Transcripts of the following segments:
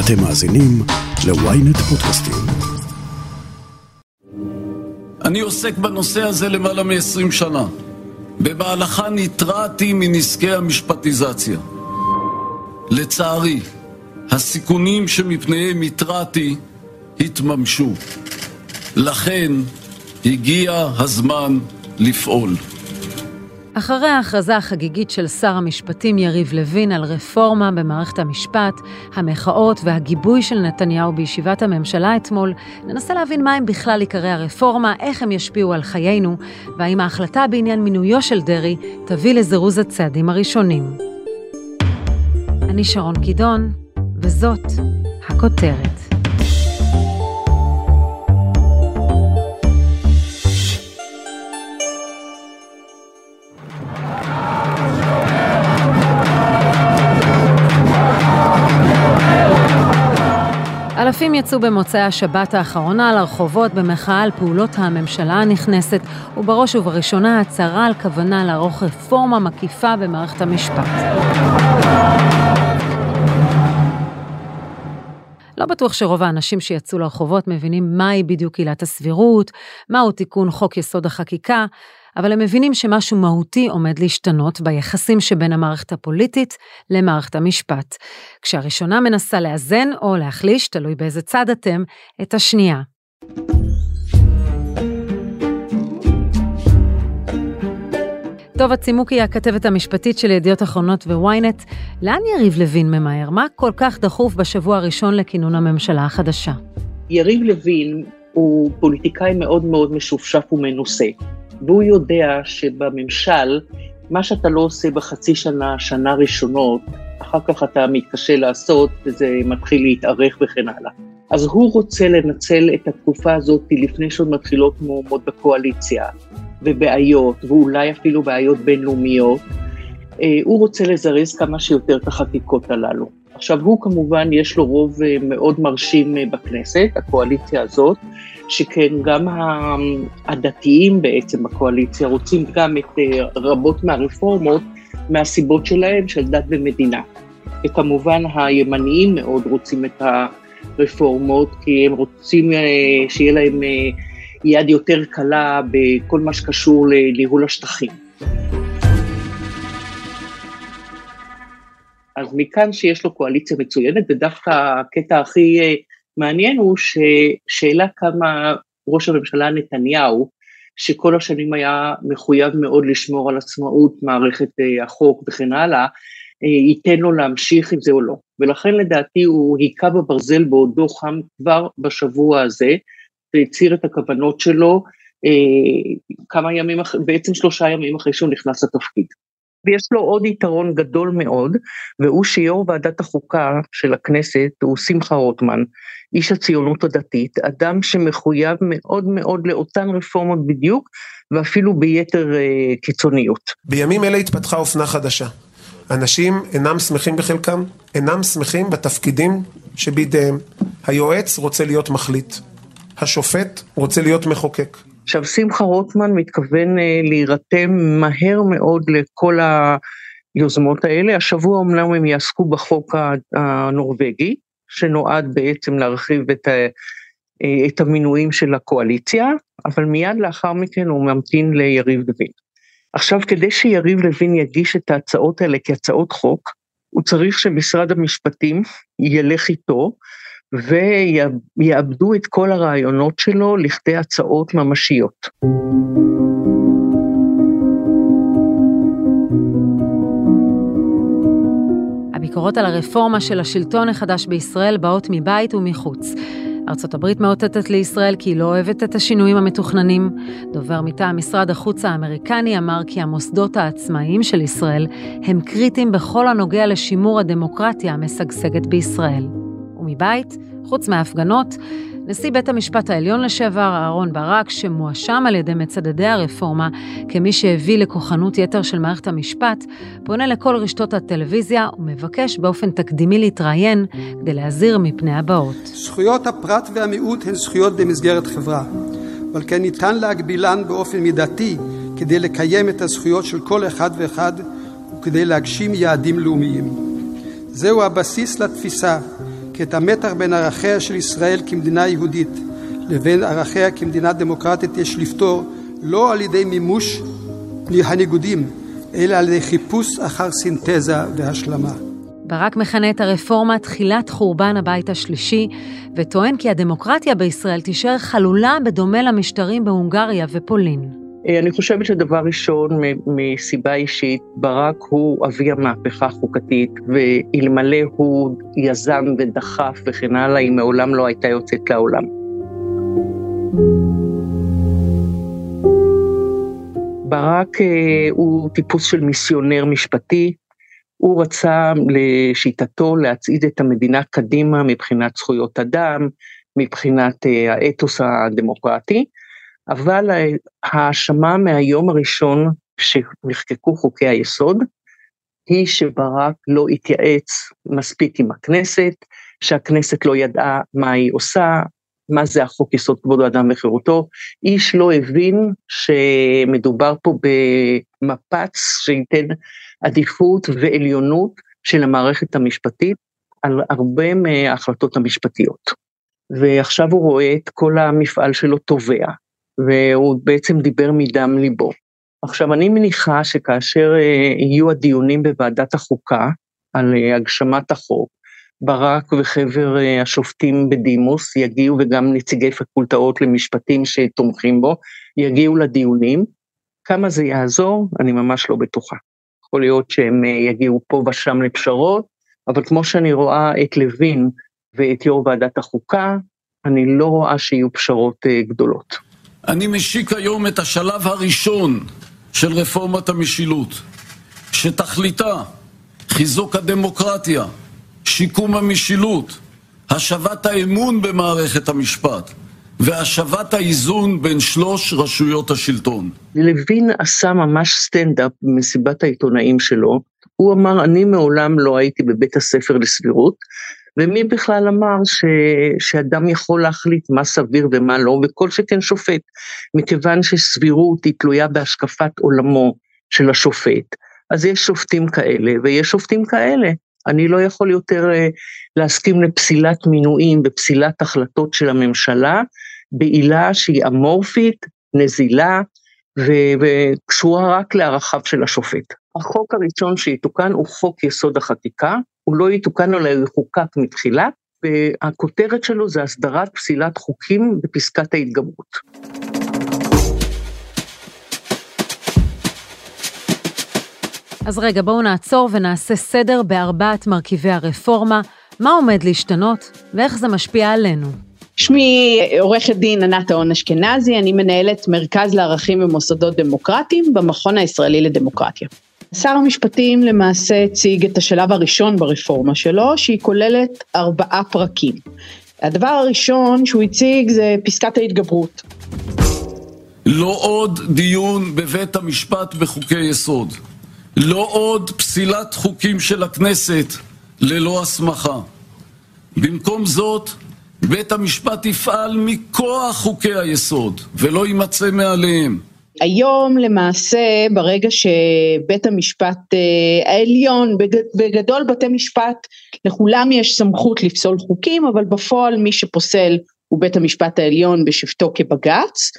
אתם מאזינים ל-ynet פודקאסטים. אני עוסק בנושא הזה למעלה מ-20 שנה. במהלכה נתרעתי מנזקי המשפטיזציה. לצערי, הסיכונים שמפניהם התרעתי התממשו. לכן הגיע הזמן לפעול. אחרי ההכרזה החגיגית של שר המשפטים יריב לוין על רפורמה במערכת המשפט, המחאות והגיבוי של נתניהו בישיבת הממשלה אתמול, ננסה להבין מהם בכלל עיקרי הרפורמה, איך הם ישפיעו על חיינו, והאם ההחלטה בעניין מינויו של דרעי תביא לזירוז הצעדים הראשונים. אני שרון קידון, וזאת הכותרת. אלפים יצאו במוצאי השבת האחרונה לרחובות במחאה על פעולות הממשלה הנכנסת, ובראש ובראשונה הצהרה על כוונה לערוך רפורמה מקיפה במערכת המשפט. לא בטוח שרוב האנשים שיצאו לרחובות מבינים מהי בדיוק עילת הסבירות, מהו תיקון חוק יסוד החקיקה, אבל הם מבינים שמשהו מהותי עומד להשתנות ביחסים שבין המערכת הפוליטית למערכת המשפט. כשהראשונה מנסה לאזן או להחליש, תלוי באיזה צד אתם, את השנייה. טובה צימוקי, הכתבת המשפטית של ידיעות אחרונות וויינט, לאן יריב לוין ממהר? מה כל כך דחוף בשבוע הראשון לכינון הממשלה החדשה? יריב לוין הוא פוליטיקאי מאוד מאוד משופשף ומנוסה. והוא יודע שבממשל, מה שאתה לא עושה בחצי שנה, שנה ראשונות, אחר כך אתה מתקשה לעשות וזה מתחיל להתארך וכן הלאה. אז הוא רוצה לנצל את התקופה הזאת לפני שעוד מתחילות מהומות בקואליציה, ובעיות, ואולי אפילו בעיות בינלאומיות. אה, הוא רוצה לזרז כמה שיותר את החקיקות הללו. עכשיו, הוא כמובן, יש לו רוב אה, מאוד מרשים אה, בכנסת, הקואליציה הזאת, שכן גם הדתיים בעצם בקואליציה רוצים גם את אה, רבות מהרפורמות מהסיבות שלהם, של דת ומדינה. וכמובן הימניים מאוד רוצים את הרפורמות, כי הם רוצים שיהיה להם יד יותר קלה בכל מה שקשור לניהול השטחים. אז מכאן שיש לו קואליציה מצוינת, ודווקא הקטע הכי אה, מעניין הוא ששאלה כמה ראש הממשלה נתניהו, שכל השנים היה מחויב מאוד לשמור על עצמאות מערכת אה, החוק וכן הלאה, אה, ייתן לו להמשיך עם זה או לא. ולכן לדעתי הוא היכה בברזל בעודו חם כבר בשבוע הזה, והצהיר את הכוונות שלו כמה ימים, בעצם שלושה ימים אחרי שהוא נכנס לתפקיד. ויש לו עוד יתרון גדול מאוד, והוא שיו"ר ועדת החוקה של הכנסת הוא שמחה רוטמן, איש הציונות הדתית, אדם שמחויב מאוד מאוד לאותן רפורמות בדיוק, ואפילו ביתר אה, קיצוניות. בימים אלה התפתחה אופנה חדשה. אנשים אינם שמחים בחלקם, אינם שמחים בתפקידים שבידיהם. היועץ רוצה להיות מחליט, השופט רוצה להיות מחוקק. עכשיו, שמחה רוטמן מתכוון אה, להירתם מהר מאוד לכל היוזמות האלה. השבוע אמנם הם יעסקו בחוק הנורבגי, שנועד בעצם להרחיב את, ה, אה, את המינויים של הקואליציה, אבל מיד לאחר מכן הוא ממתין ליריב לוין. עכשיו, כדי שיריב לוין יגיש את ההצעות האלה כהצעות חוק, הוא צריך שמשרד המשפטים ילך איתו, ויעבדו את כל הרעיונות שלו לכדי הצעות ממשיות. הביקורות על הרפורמה של השלטון החדש בישראל באות מבית ומחוץ. ארצות הברית מאותתת לישראל כי היא לא אוהבת את השינויים המתוכננים. דובר מטעם משרד החוץ האמריקני אמר כי המוסדות העצמאיים של ישראל הם קריטיים בכל הנוגע לשימור הדמוקרטיה המשגשגת בישראל. ומבית, חוץ מההפגנות, נשיא בית המשפט העליון לשעבר, אהרן ברק, שמואשם על ידי מצדדי הרפורמה כמי שהביא לכוחנות יתר של מערכת המשפט, פונה לכל רשתות הטלוויזיה ומבקש באופן תקדימי להתראיין כדי להזהיר מפני הבאות. זכויות הפרט והמיעוט הן זכויות במסגרת חברה, אבל כן ניתן להגבילן באופן מידתי כדי לקיים את הזכויות של כל אחד ואחד וכדי להגשים יעדים לאומיים. זהו הבסיס לתפיסה כי את המתח בין ערכיה של ישראל כמדינה יהודית לבין ערכיה כמדינה דמוקרטית יש לפתור לא על ידי מימוש הניגודים, אלא על ידי חיפוש אחר סינתזה והשלמה. ברק מכנה את הרפורמה תחילת חורבן הבית השלישי, וטוען כי הדמוקרטיה בישראל תישאר חלולה בדומה למשטרים בהונגריה ופולין. אה, אני חושבת שדבר ראשון, מסיבה אישית, ברק הוא אבי המהפכה החוקתית, ואלמלא הוא יזם ודחף וכן הלאה, היא מעולם לא הייתה יוצאת לעולם. ברק אה, הוא טיפוס של מיסיונר משפטי, הוא רצה לשיטתו להצעיד את המדינה קדימה מבחינת זכויות אדם, מבחינת אה, האתוס הדמוקרטי, אבל ההאשמה מהיום הראשון שנחקקו חוקי היסוד, היא שברק לא התייעץ מספיק עם הכנסת, שהכנסת לא ידעה מה היא עושה, מה זה החוק יסוד כבוד האדם וחירותו, איש לא הבין שמדובר פה במפץ שייתן עדיפות ועליונות של המערכת המשפטית על הרבה מההחלטות המשפטיות. ועכשיו הוא רואה את כל המפעל שלו תובע, והוא בעצם דיבר מדם ליבו. עכשיו, אני מניחה שכאשר אה, יהיו הדיונים בוועדת החוקה על אה, הגשמת החוק, ברק וחבר אה, השופטים בדימוס יגיעו, וגם נציגי פקולטאות למשפטים שתומכים בו, יגיעו לדיונים. כמה זה יעזור? אני ממש לא בטוחה. יכול להיות שהם יגיעו פה ושם לפשרות, אבל כמו שאני רואה את לוין ואת יו"ר ועדת החוקה, אני לא רואה שיהיו פשרות גדולות. אני משיק היום את השלב הראשון של רפורמת המשילות, שתכליתה חיזוק הדמוקרטיה, שיקום המשילות, השבת האמון במערכת המשפט והשבת האיזון בין שלוש רשויות השלטון. לוין עשה ממש סטנדאפ במסיבת העיתונאים שלו. הוא אמר, אני מעולם לא הייתי בבית הספר לסבירות, ומי בכלל אמר ש, שאדם יכול להחליט מה סביר ומה לא, וכל שכן שופט, מכיוון שסבירות היא תלויה בהשקפת עולמו של השופט. אז יש שופטים כאלה ויש שופטים כאלה. אני לא יכול יותר uh, להסכים לפסילת מינויים ופסילת החלטות של הממשלה בעילה שהיא אמורפית, נזילה וקשורה רק לערכיו של השופט. החוק הראשון שיתוקן הוא חוק יסוד החקיקה, הוא לא יתוקן אלא יחוקק מתחילה, והכותרת שלו זה הסדרת פסילת חוקים בפסקת ההתגברות. אז רגע, בואו נעצור ונעשה סדר בארבעת מרכיבי הרפורמה, מה עומד להשתנות ואיך זה משפיע עלינו. שמי עורכת דין ענת האון אשכנזי, אני מנהלת מרכז לערכים ומוסדות דמוקרטיים במכון הישראלי לדמוקרטיה. שר המשפטים למעשה הציג את השלב הראשון ברפורמה שלו, שהיא כוללת ארבעה פרקים. הדבר הראשון שהוא הציג זה פסקת ההתגברות. לא עוד דיון בבית המשפט בחוקי יסוד. לא עוד פסילת חוקים של הכנסת ללא הסמכה. במקום זאת, בית המשפט יפעל מכוח חוקי היסוד ולא יימצא מעליהם. היום למעשה ברגע שבית המשפט אה, העליון, בגדול בתי משפט לכולם יש סמכות לפסול חוקים אבל בפועל מי שפוסל הוא בית המשפט העליון בשבתו כבג"ץ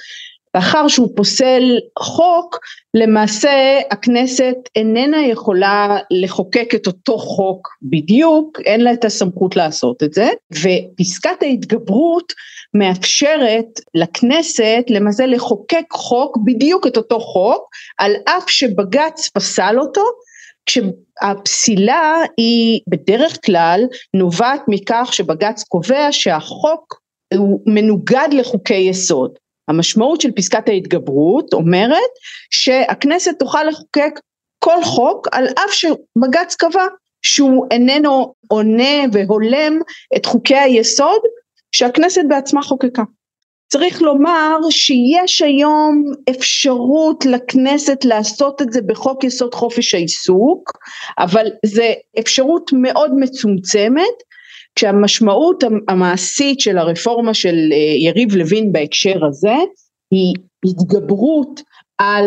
לאחר שהוא פוסל חוק למעשה הכנסת איננה יכולה לחוקק את אותו חוק בדיוק אין לה את הסמכות לעשות את זה ופסקת ההתגברות מאפשרת לכנסת למעשה לחוקק חוק, בדיוק את אותו חוק, על אף שבג"ץ פסל אותו, כשהפסילה היא בדרך כלל נובעת מכך שבג"ץ קובע שהחוק הוא מנוגד לחוקי יסוד. המשמעות של פסקת ההתגברות אומרת שהכנסת תוכל לחוקק כל חוק על אף שבג"ץ קבע שהוא איננו עונה והולם את חוקי היסוד שהכנסת בעצמה חוקקה. צריך לומר שיש היום אפשרות לכנסת לעשות את זה בחוק יסוד חופש העיסוק, אבל זה אפשרות מאוד מצומצמת, כשהמשמעות המעשית של הרפורמה של אה, יריב לוין בהקשר הזה היא התגברות על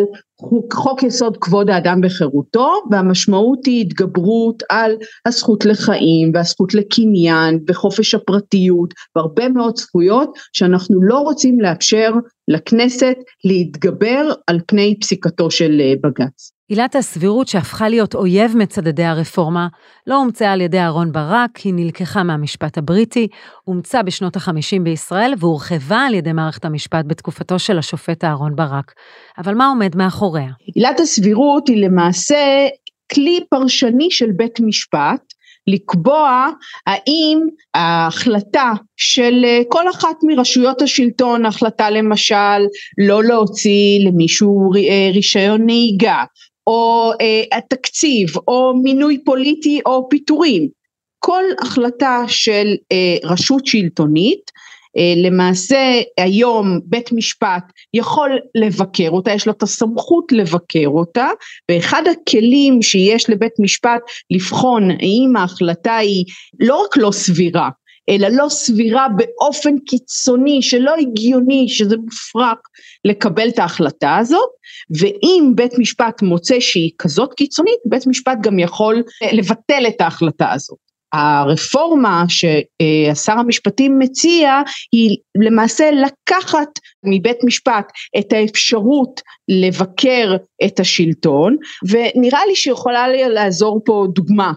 חוק יסוד כבוד האדם וחירותו והמשמעות היא התגברות על הזכות לחיים והזכות לקניין וחופש הפרטיות והרבה מאוד זכויות שאנחנו לא רוצים לאפשר לכנסת להתגבר על פני פסיקתו של אה, בג"ץ. עילת הסבירות שהפכה להיות אויב מצדדי הרפורמה לא הומצאה על ידי אהרן ברק, היא נלקחה מהמשפט הבריטי, הומצאה בשנות ה-50 בישראל והורחבה על ידי מערכת המשפט בתקופתו של השופט אהרן ברק. אבל מה עומד מאחוריה? עילת הסבירות היא למעשה כלי פרשני של בית משפט לקבוע האם ההחלטה של אה, כל אחת מרשויות השלטון, החלטה למשל לא להוציא למישהו אה, רישיון נהיגה, או אה, התקציב, או מינוי פוליטי או פיטורים, כל החלטה של רשות שלטונית למעשה היום בית משפט יכול לבקר אותה, יש לו את הסמכות לבקר אותה, ואחד הכלים שיש לבית משפט לבחון האם ההחלטה היא לא רק לא סבירה, אלא לא סבירה באופן קיצוני שלא הגיוני שזה מופרך לקבל את ההחלטה הזאת ואם בית משפט מוצא שהיא כזאת קיצונית בית משפט גם יכול לבטל את ההחלטה הזאת הרפורמה ששר המשפטים מציע היא למעשה לקחת מבית משפט את האפשרות לבקר את השלטון ונראה לי שיכולה לעזור פה דוגמה.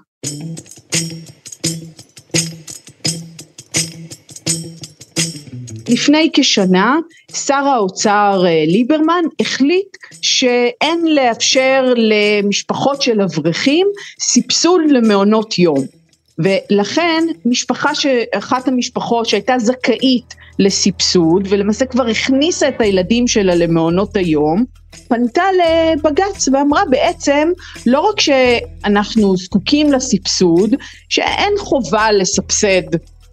לפני כשנה שר האוצר אה, ליברמן החליט שאין לאפשר למשפחות של אברכים סבסוד למעונות יום. ולכן משפחה שאחת המשפחות שהייתה זכאית לסבסוד ולמעשה כבר הכניסה את הילדים שלה למעונות היום פנתה לבג"ץ ואמרה בעצם לא רק שאנחנו זקוקים לסבסוד שאין חובה לסבסד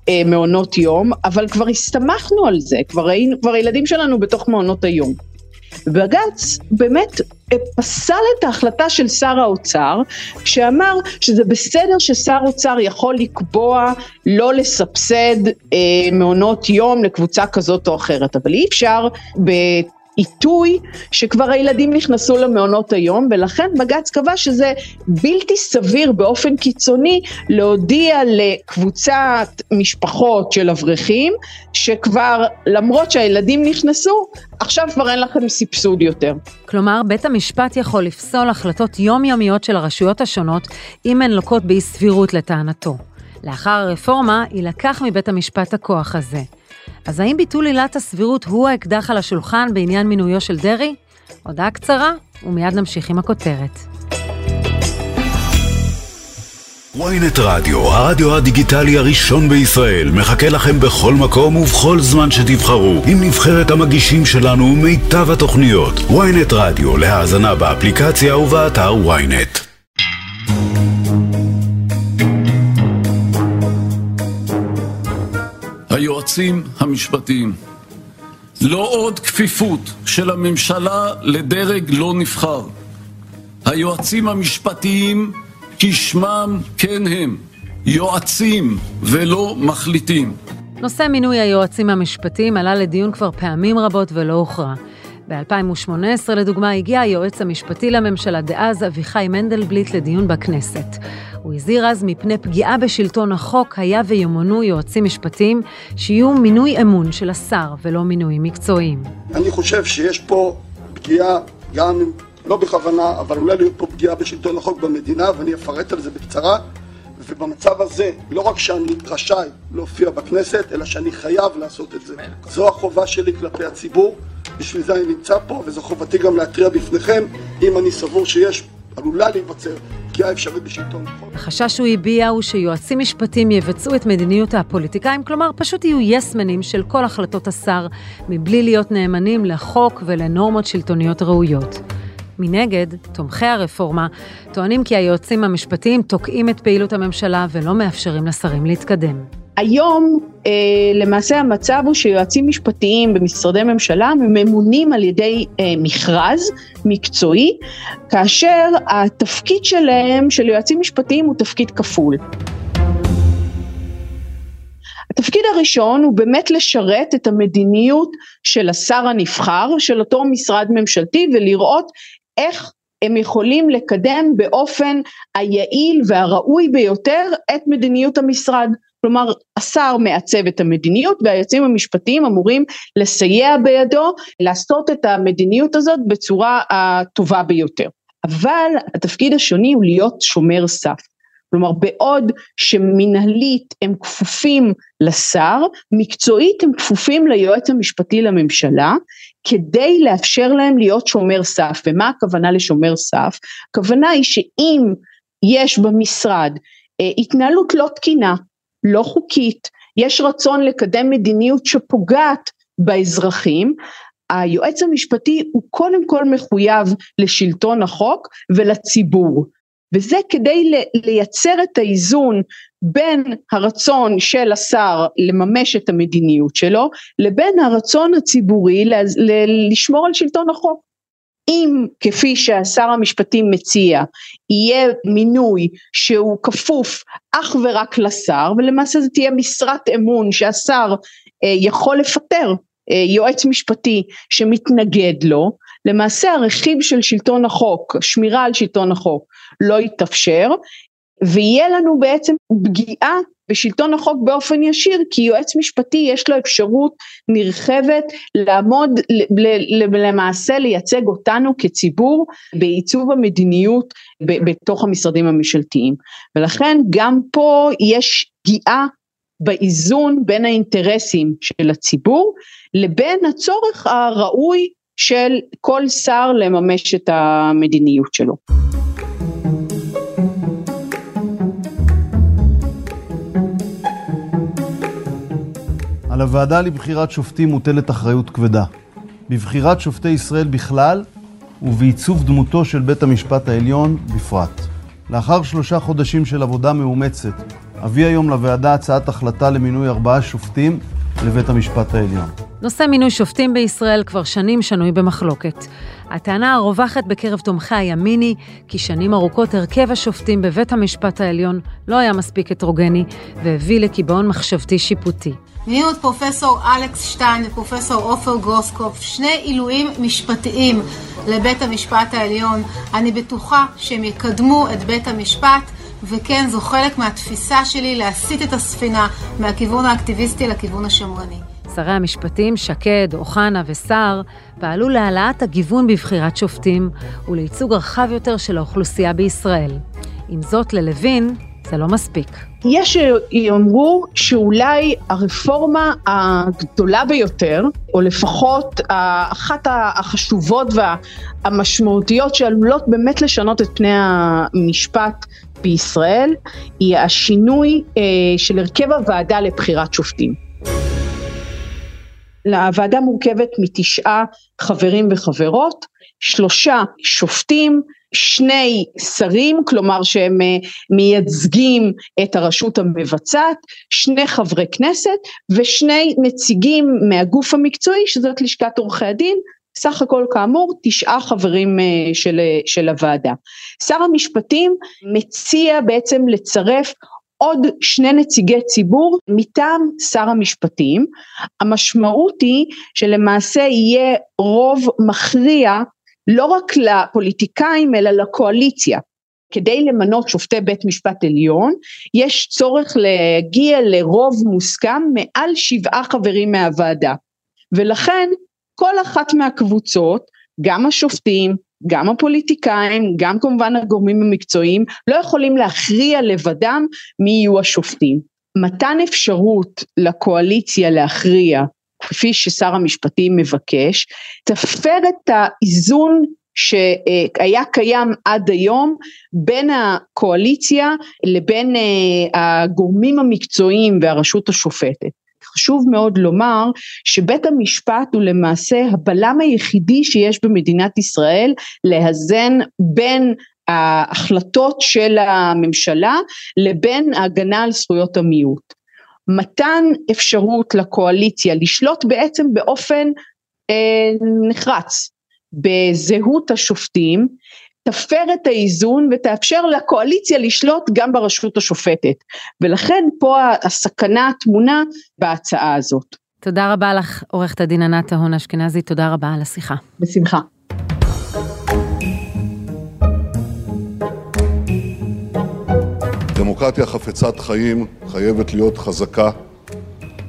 אה, מעונות יום אבל כבר הסתמכנו על זה כבר היינו כבר הילדים שלנו בתוך מעונות היום בג"ץ באמת פסל את ההחלטה של שר האוצר שאמר שזה בסדר ששר אוצר יכול לקבוע לא לסבסד אה, מעונות יום לקבוצה כזאת או אחרת אבל אי אפשר עיתוי שכבר הילדים נכנסו למעונות היום ולכן בג"ץ קבע שזה בלתי סביר באופן קיצוני להודיע לקבוצת משפחות של אברכים שכבר למרות שהילדים נכנסו עכשיו כבר אין לכם סבסוד יותר. כלומר בית המשפט יכול לפסול החלטות יומיומיות של הרשויות השונות אם הן לוקות באי סבירות לטענתו. לאחר הרפורמה יילקח מבית המשפט הכוח הזה. אז האם ביטול עילת הסבירות הוא האקדח על השולחן בעניין מינויו של דרעי? הודעה קצרה, ומיד נמשיך עם הכותרת. ויינט רדיו, הרדיו הדיגיטלי הראשון בישראל, מחכה לכם בכל מקום ובכל זמן שתבחרו, עם נבחרת המגישים שלנו ומיטב התוכניות. ויינט רדיו, להאזנה באפליקציה ובאתר ויינט. היועצים המשפטיים. לא עוד כפיפות של הממשלה לדרג לא נבחר. היועצים המשפטיים כשמם כן הם, יועצים ולא מחליטים. נושא מינוי היועצים המשפטיים עלה לדיון כבר פעמים רבות ולא הוכרע. ב-2018 לדוגמה הגיע היועץ המשפטי לממשלה דאז אביחי מנדלבליט לדיון בכנסת. הוא הזהיר אז מפני פגיעה בשלטון החוק היה וימונו יועצים משפטיים שיהיו מינוי אמון של השר ולא מינויים מקצועיים. אני חושב שיש פה פגיעה גם לא בכוונה אבל אולי להיות פה פגיעה בשלטון החוק במדינה ואני אפרט על זה בקצרה ובמצב הזה לא רק שאני רשאי להופיע בכנסת אלא שאני חייב לעשות את זה זו החובה שלי כלפי הציבור בשביל זה אני נמצא פה וזו חובתי גם להתריע בפניכם אם אני סבור שיש עלולה להיווצר פגיעה אפשרית בשלטון החוק. החשש שהוא הביע הוא שיועצים משפטיים יבצעו את מדיניות הפוליטיקאים, כלומר פשוט יהיו יסמנים של כל החלטות השר, מבלי להיות נאמנים לחוק ולנורמות שלטוניות ראויות. מנגד, תומכי הרפורמה טוענים כי היועצים המשפטיים תוקעים את פעילות הממשלה ולא מאפשרים לשרים להתקדם. היום אה, למעשה המצב הוא שיועצים משפטיים במשרדי ממשלה ממונים על ידי אה, מכרז מקצועי, כאשר התפקיד שלהם, של יועצים משפטיים, הוא תפקיד כפול. התפקיד הראשון הוא באמת לשרת את המדיניות של השר הנבחר של אותו משרד ממשלתי ולראות איך הם יכולים לקדם באופן היעיל והראוי ביותר את מדיניות המשרד. כלומר השר מעצב את המדיניות והיועצים המשפטיים אמורים לסייע בידו לעשות את המדיניות הזאת בצורה הטובה ביותר. אבל התפקיד השני הוא להיות שומר סף. כלומר בעוד שמנהלית הם כפופים לשר, מקצועית הם כפופים ליועץ המשפטי לממשלה, כדי לאפשר להם להיות שומר סף. ומה הכוונה לשומר סף? הכוונה היא שאם יש במשרד אה, התנהלות לא תקינה, לא חוקית, יש רצון לקדם מדיניות שפוגעת באזרחים, היועץ המשפטי הוא קודם כל מחויב לשלטון החוק ולציבור. וזה כדי לייצר את האיזון בין הרצון של השר לממש את המדיניות שלו לבין הרצון הציבורי לשמור על שלטון החוק. אם כפי שהשר המשפטים מציע יהיה מינוי שהוא כפוף אך ורק לשר ולמעשה זה תהיה משרת אמון שהשר אה, יכול לפטר אה, יועץ משפטי שמתנגד לו למעשה הרכיב של שלטון החוק שמירה על שלטון החוק לא יתאפשר ויהיה לנו בעצם פגיעה בשלטון החוק באופן ישיר כי יועץ משפטי יש לו אפשרות נרחבת לעמוד למעשה לייצג אותנו כציבור בעיצוב המדיניות בתוך המשרדים הממשלתיים ולכן גם פה יש פגיעה באיזון בין האינטרסים של הציבור לבין הצורך הראוי של כל שר לממש את המדיניות שלו. על הוועדה לבחירת שופטים מוטלת אחריות כבדה. בבחירת שופטי ישראל בכלל ובעיצוב דמותו של בית המשפט העליון בפרט. לאחר שלושה חודשים של עבודה מאומצת, אביא היום לוועדה הצעת החלטה למינוי ארבעה שופטים לבית המשפט העליון. נושא מינוי שופטים בישראל כבר שנים שנוי במחלוקת. הטענה הרווחת בקרב תומכי הימין היא כי שנים ארוכות הרכב השופטים בבית המשפט העליון לא היה מספיק הטרוגני והביא לקיבעון מחשבתי שיפוטי. מינו את פרופסור אלכס שטיין ופרופסור עופר גרוסקופ, שני עילויים משפטיים לבית המשפט העליון. אני בטוחה שהם יקדמו את בית המשפט, וכן, זו חלק מהתפיסה שלי להסיט את הספינה מהכיוון האקטיביסטי לכיוון השמרני. שרי המשפטים שקד, אוחנה וסער פעלו להעלאת הגיוון בבחירת שופטים ולייצוג רחב יותר של האוכלוסייה בישראל. עם זאת, ללוין זה לא מספיק. יש שיאמרו שאולי הרפורמה הגדולה ביותר, או לפחות אחת החשובות והמשמעותיות שעלולות באמת לשנות את פני המשפט בישראל, היא השינוי אה, של הרכב הוועדה לבחירת שופטים. הוועדה מורכבת מתשעה חברים וחברות, שלושה שופטים, שני שרים, כלומר שהם אה, מייצגים את הרשות המבצעת, שני חברי כנסת ושני נציגים מהגוף המקצועי שזאת לשכת עורכי הדין, סך הכל כאמור תשעה חברים אה, של, אה, של הוועדה. שר המשפטים מציע בעצם לצרף עוד שני נציגי ציבור מטעם שר המשפטים. המשמעות היא שלמעשה יהיה רוב מכריע לא רק לפוליטיקאים אלא לקואליציה. כדי למנות שופטי בית משפט עליון יש צורך להגיע לרוב מוסכם מעל שבעה חברים מהוועדה ולכן כל אחת מהקבוצות גם השופטים גם הפוליטיקאים, גם כמובן הגורמים המקצועיים, לא יכולים להכריע לבדם מי יהיו השופטים. מתן אפשרות לקואליציה להכריע, כפי ששר המשפטים מבקש, תפר את האיזון שהיה קיים עד היום בין הקואליציה לבין אה, הגורמים המקצועיים והרשות השופטת. חשוב מאוד לומר שבית המשפט הוא למעשה הבלם היחידי שיש במדינת ישראל לאזן בין ההחלטות של הממשלה לבין ההגנה על זכויות המיעוט. מתן אפשרות לקואליציה לשלוט בעצם באופן אה, נחרץ בזהות השופטים תפר את האיזון ותאפשר לקואליציה לשלוט גם ברשות השופטת ולכן פה הסכנה הטמונה בהצעה הזאת. תודה רבה לך עורכת הדין ענת ההון אשכנזי, תודה רבה על השיחה. בשמחה. דמוקרטיה חפצת חיים חייבת להיות חזקה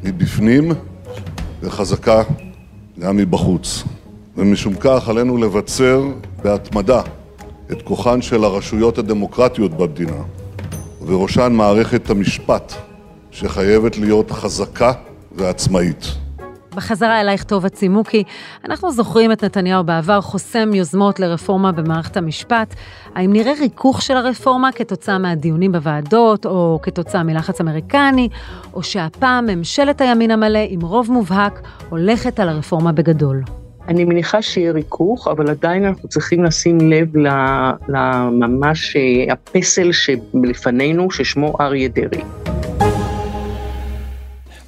מבפנים וחזקה גם מבחוץ. ומשום כך עלינו לבצר בהתמדה את כוחן של הרשויות הדמוקרטיות במדינה, ובראשן מערכת המשפט, שחייבת להיות חזקה ועצמאית. בחזרה אלייך טובה צימוקי, אנחנו זוכרים את נתניהו בעבר חוסם יוזמות לרפורמה במערכת המשפט. האם נראה ריכוך של הרפורמה כתוצאה מהדיונים בוועדות, או כתוצאה מלחץ אמריקני, או שהפעם ממשלת הימין המלא עם רוב מובהק הולכת על הרפורמה בגדול? אני שיהיה ריכוך, אבל עדיין אנחנו צריכים לשים לב לממש אה, הפסל שלפנינו, ששמו אריה דרעי.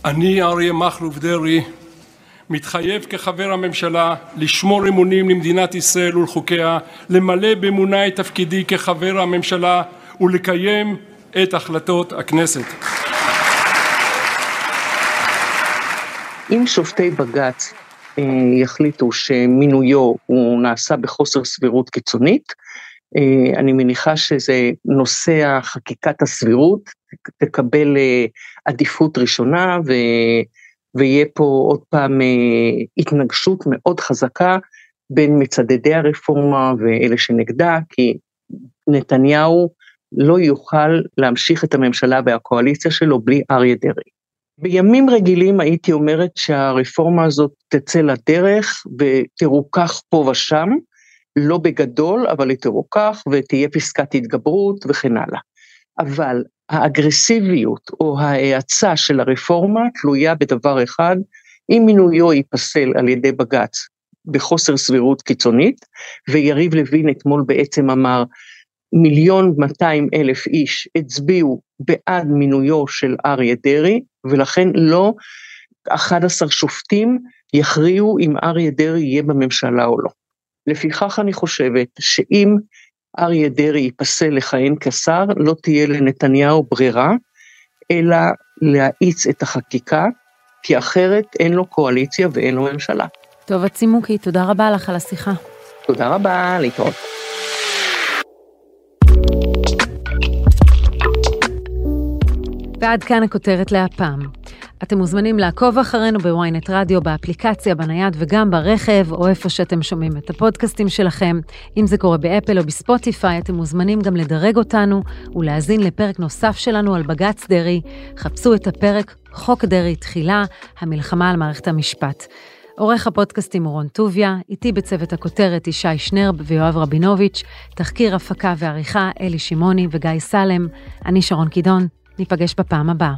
אני, אריה מכלוף דרעי, מתחייב כחבר הממשלה לשמור אמונים למדינת ישראל ולחוקיה, למלא באמונה את תפקידי כחבר הממשלה ולקיים את החלטות הכנסת. אם שופטי בג"ץ יחליטו שמינויו הוא נעשה בחוסר סבירות קיצונית, אה, אני מניחה שזה נושא חקיקת הסבירות, תקבל אה, עדיפות ראשונה ו... ויהיה פה עוד פעם התנגשות מאוד חזקה בין מצדדי הרפורמה ואלה שנגדה, כי נתניהו לא יוכל להמשיך את הממשלה והקואליציה שלו בלי אריה דרעי. בימים רגילים הייתי אומרת שהרפורמה הזאת תצא לדרך ותרוכך פה ושם, לא בגדול, אבל היא תרוכך ותהיה פסקת התגברות וכן הלאה. אבל האגרסיביות או ההאצה של הרפורמה תלויה בדבר אחד, אם מינויו ייפסל על ידי בג"ץ בחוסר סבירות קיצונית, ויריב לוין אתמול בעצם אמר, מיליון 200 אלף איש הצביעו בעד מינויו של אריה דרעי, ולכן לא 11 שופטים יכריעו אם אריה דרעי יהיה בממשלה או לא. לפיכך אני חושבת שאם אריה דרעי ייפסל לכהן כשר, לא תהיה לנתניהו ברירה, אלא להאיץ את החקיקה, כי אחרת אין לו קואליציה ואין לו ממשלה. טוב, הצימוקי, תודה רבה לך על השיחה. תודה רבה, להתראות. ועד כאן הכותרת להפעם. אתם מוזמנים לעקוב אחרינו בוויינט רדיו, באפליקציה, בנייד וגם ברכב, או איפה שאתם שומעים את הפודקאסטים שלכם. אם זה קורה באפל או בספוטיפיי, אתם מוזמנים גם לדרג אותנו ולהאזין לפרק נוסף שלנו על בג"ץ דרעי. חפשו את הפרק חוק דרעי תחילה, המלחמה על מערכת המשפט. עורך הפודקאסטים הוא רון טוביה, איתי בצוות הכותרת ישי שנרב ויואב רבינוביץ', תחקיר הפקה ועריכה אלי שמעוני וגיא סלם, אני שרון קידון, ניפגש בפעם הבאה.